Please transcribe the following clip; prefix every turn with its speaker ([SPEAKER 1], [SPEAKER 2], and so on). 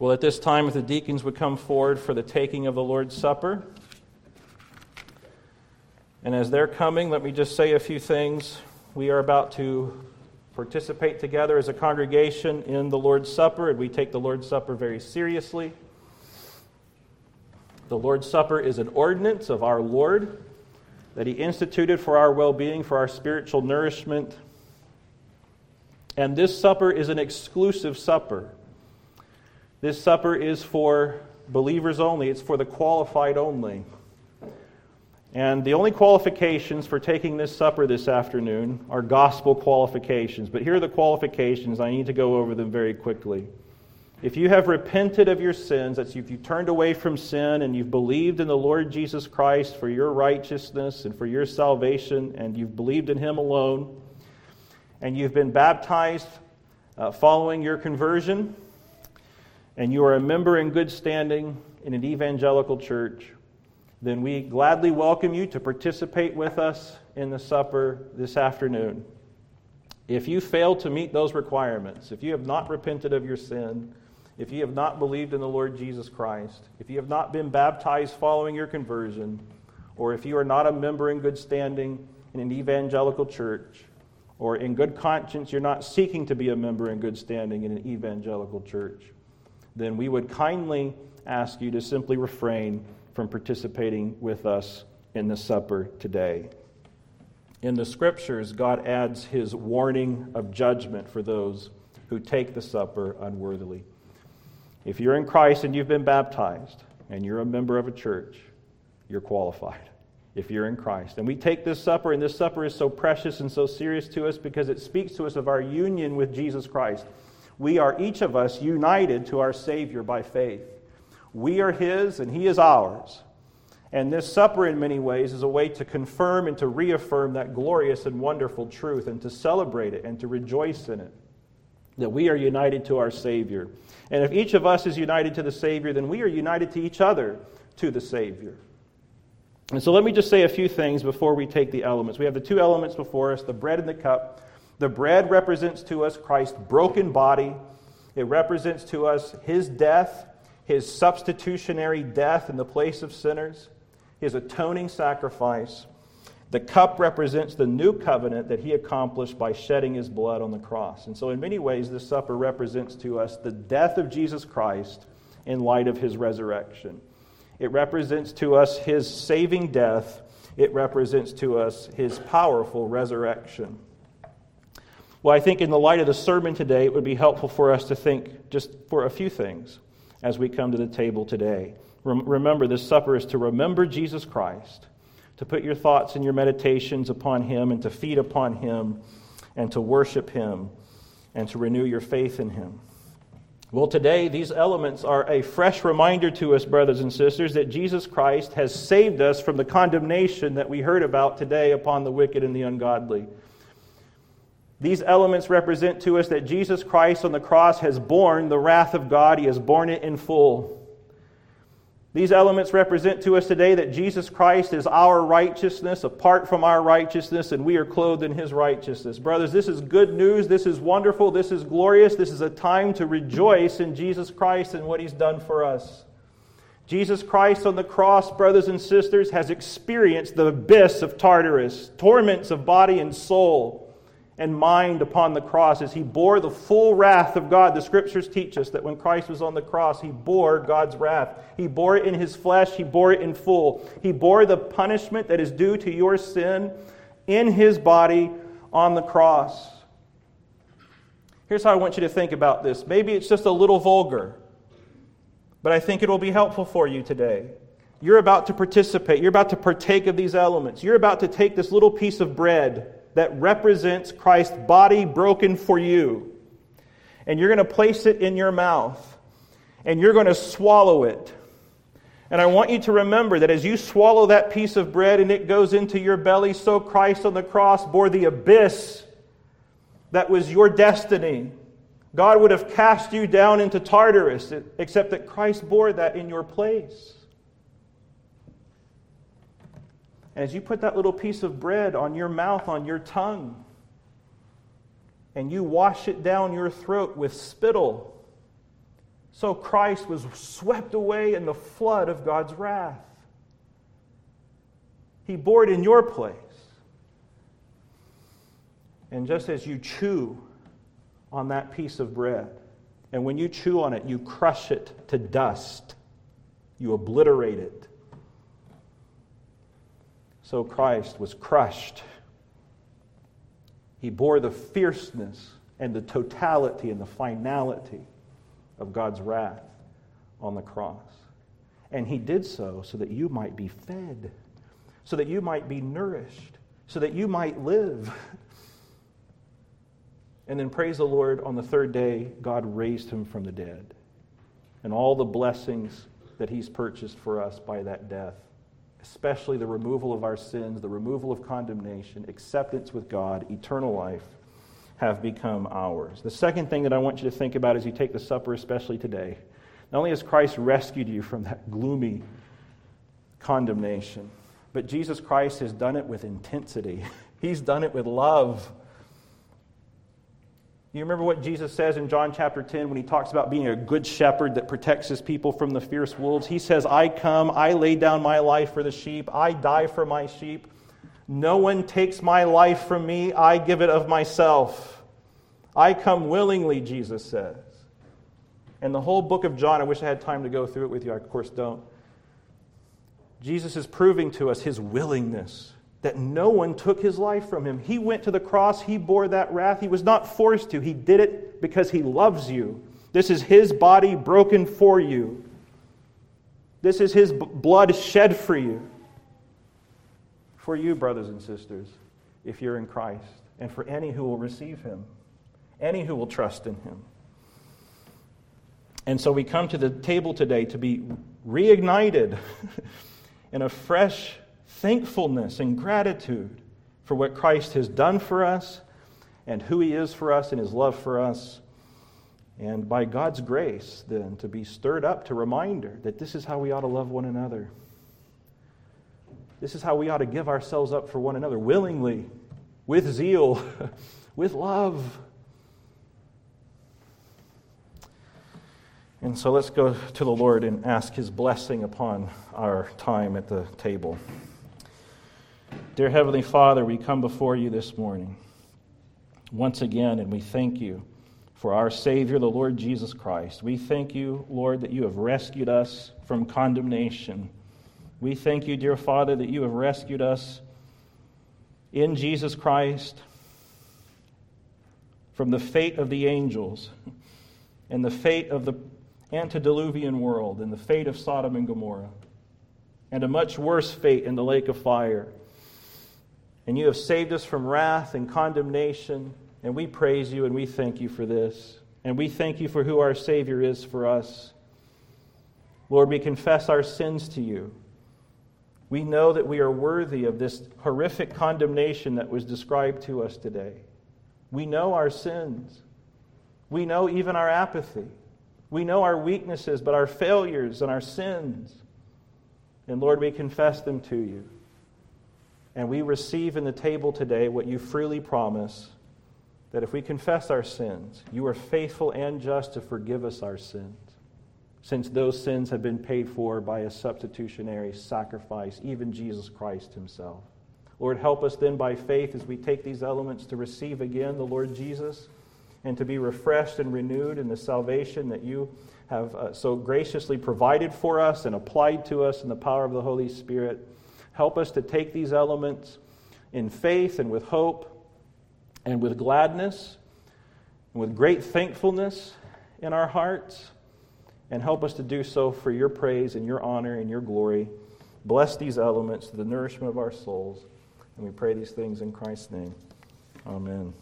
[SPEAKER 1] Well, at this time, if the deacons would come forward for the taking of the Lord's Supper. And as they're coming, let me just say a few things. We are about to participate together as a congregation in the Lord's Supper, and we take the Lord's Supper very seriously. The Lord's Supper is an ordinance of our Lord that He instituted for our well being, for our spiritual nourishment. And this supper is an exclusive supper. This supper is for believers only, it's for the qualified only. And the only qualifications for taking this supper this afternoon are gospel qualifications. But here are the qualifications. I need to go over them very quickly. If you have repented of your sins, that's if you turned away from sin and you've believed in the Lord Jesus Christ for your righteousness and for your salvation, and you've believed in Him alone, and you've been baptized uh, following your conversion, and you are a member in good standing in an evangelical church, then we gladly welcome you to participate with us in the supper this afternoon. If you fail to meet those requirements, if you have not repented of your sin, if you have not believed in the Lord Jesus Christ, if you have not been baptized following your conversion, or if you are not a member in good standing in an evangelical church, or in good conscience you're not seeking to be a member in good standing in an evangelical church, then we would kindly ask you to simply refrain from participating with us in the supper today. In the scriptures, God adds his warning of judgment for those who take the supper unworthily. If you're in Christ and you've been baptized and you're a member of a church, you're qualified if you're in Christ. And we take this supper, and this supper is so precious and so serious to us because it speaks to us of our union with Jesus Christ. We are each of us united to our Savior by faith. We are His and He is ours. And this supper, in many ways, is a way to confirm and to reaffirm that glorious and wonderful truth and to celebrate it and to rejoice in it. That we are united to our Savior. And if each of us is united to the Savior, then we are united to each other to the Savior. And so let me just say a few things before we take the elements. We have the two elements before us the bread and the cup. The bread represents to us Christ's broken body, it represents to us his death his substitutionary death in the place of sinners, his atoning sacrifice. The cup represents the new covenant that he accomplished by shedding his blood on the cross. And so, in many ways, this supper represents to us the death of Jesus Christ in light of his resurrection. It represents to us his saving death, it represents to us his powerful resurrection. Well, I think in the light of the sermon today, it would be helpful for us to think just for a few things as we come to the table today. Remember, this supper is to remember Jesus Christ, to put your thoughts and your meditations upon Him, and to feed upon Him, and to worship Him, and to renew your faith in Him. Well, today, these elements are a fresh reminder to us, brothers and sisters, that Jesus Christ has saved us from the condemnation that we heard about today upon the wicked and the ungodly. These elements represent to us that Jesus Christ on the cross has borne the wrath of God, He has borne it in full. These elements represent to us today that Jesus Christ is our righteousness, apart from our righteousness, and we are clothed in His righteousness. Brothers, this is good news. This is wonderful. This is glorious. This is a time to rejoice in Jesus Christ and what He's done for us. Jesus Christ on the cross, brothers and sisters, has experienced the abyss of Tartarus, torments of body and soul and mind upon the cross as he bore the full wrath of God. The scriptures teach us that when Christ was on the cross, he bore God's wrath. He bore it in his flesh, he bore it in full. He bore the punishment that is due to your sin in his body on the cross. Here's how I want you to think about this. Maybe it's just a little vulgar, but I think it will be helpful for you today. You're about to participate. You're about to partake of these elements. You're about to take this little piece of bread that represents Christ's body broken for you. And you're going to place it in your mouth and you're going to swallow it. And I want you to remember that as you swallow that piece of bread and it goes into your belly, so Christ on the cross bore the abyss that was your destiny. God would have cast you down into Tartarus, except that Christ bore that in your place. And as you put that little piece of bread on your mouth, on your tongue, and you wash it down your throat with spittle, So Christ was swept away in the flood of God's wrath. He bore it in your place. And just as you chew on that piece of bread, and when you chew on it, you crush it to dust, you obliterate it. So Christ was crushed. He bore the fierceness and the totality and the finality of God's wrath on the cross. And he did so so that you might be fed, so that you might be nourished, so that you might live. And then, praise the Lord, on the third day, God raised him from the dead. And all the blessings that he's purchased for us by that death, especially the removal of our sins, the removal of condemnation, acceptance with God, eternal life, have become ours. The second thing that I want you to think about as you take the supper, especially today, not only has Christ rescued you from that gloomy condemnation, but Jesus Christ has done it with intensity. He's done it with love. You remember what Jesus says in John chapter 10 when he talks about being a good shepherd that protects his people from the fierce wolves? He says, I come, I lay down my life for the sheep, I die for my sheep. No one takes my life from me, I give it of myself. I come willingly, Jesus says. And the whole book of John, I wish I had time to go through it with you, I of course don't. Jesus is proving to us his willingness that no one took his life from him. He went to the cross, he bore that wrath. He was not forced to, he did it because he loves you. This is his body broken for you. This is his b- blood shed for you. For you, brothers and sisters, if you're in Christ, and for any who will receive him, any who will trust in him. And so we come to the table today to be reignited in a fresh thankfulness and gratitude for what Christ has done for us and who he is for us and his love for us. And by God's grace, then, to be stirred up to reminder that this is how we ought to love one another. This is how we ought to give ourselves up for one another willingly, with zeal, with love. And so let's go to the Lord and ask his blessing upon our time at the table. Dear Heavenly Father, we come before you this morning once again and we thank you for our Savior, the Lord Jesus Christ. We thank you, Lord, that you have rescued us from condemnation. We thank you, dear Father, that you have rescued us in Jesus Christ from the fate of the angels and the fate of the antediluvian world and the fate of Sodom and Gomorrah and a much worse fate in the lake of fire. And you have saved us from wrath and condemnation. And we praise you and we thank you for this. And we thank you for who our Savior is for us. Lord, we confess our sins to you. We know that we are worthy of this horrific condemnation that was described to us today. We know our sins. We know even our apathy. We know our weaknesses, but our failures and our sins. And Lord, we confess them to you. And we receive in the table today what you freely promise that if we confess our sins, you are faithful and just to forgive us our sins, since those sins have been paid for by a substitutionary sacrifice, even Jesus Christ himself. Lord, help us then by faith as we take these elements to receive again the Lord Jesus and to be refreshed and renewed in the salvation that you have uh, so graciously provided for us and applied to us in the power of the Holy Spirit. Help us to take these elements in faith and with hope and with gladness and with great thankfulness in our hearts. And help us to do so for your praise and your honor and your glory. Bless these elements to the nourishment of our souls. And we pray these things in Christ's name. Amen.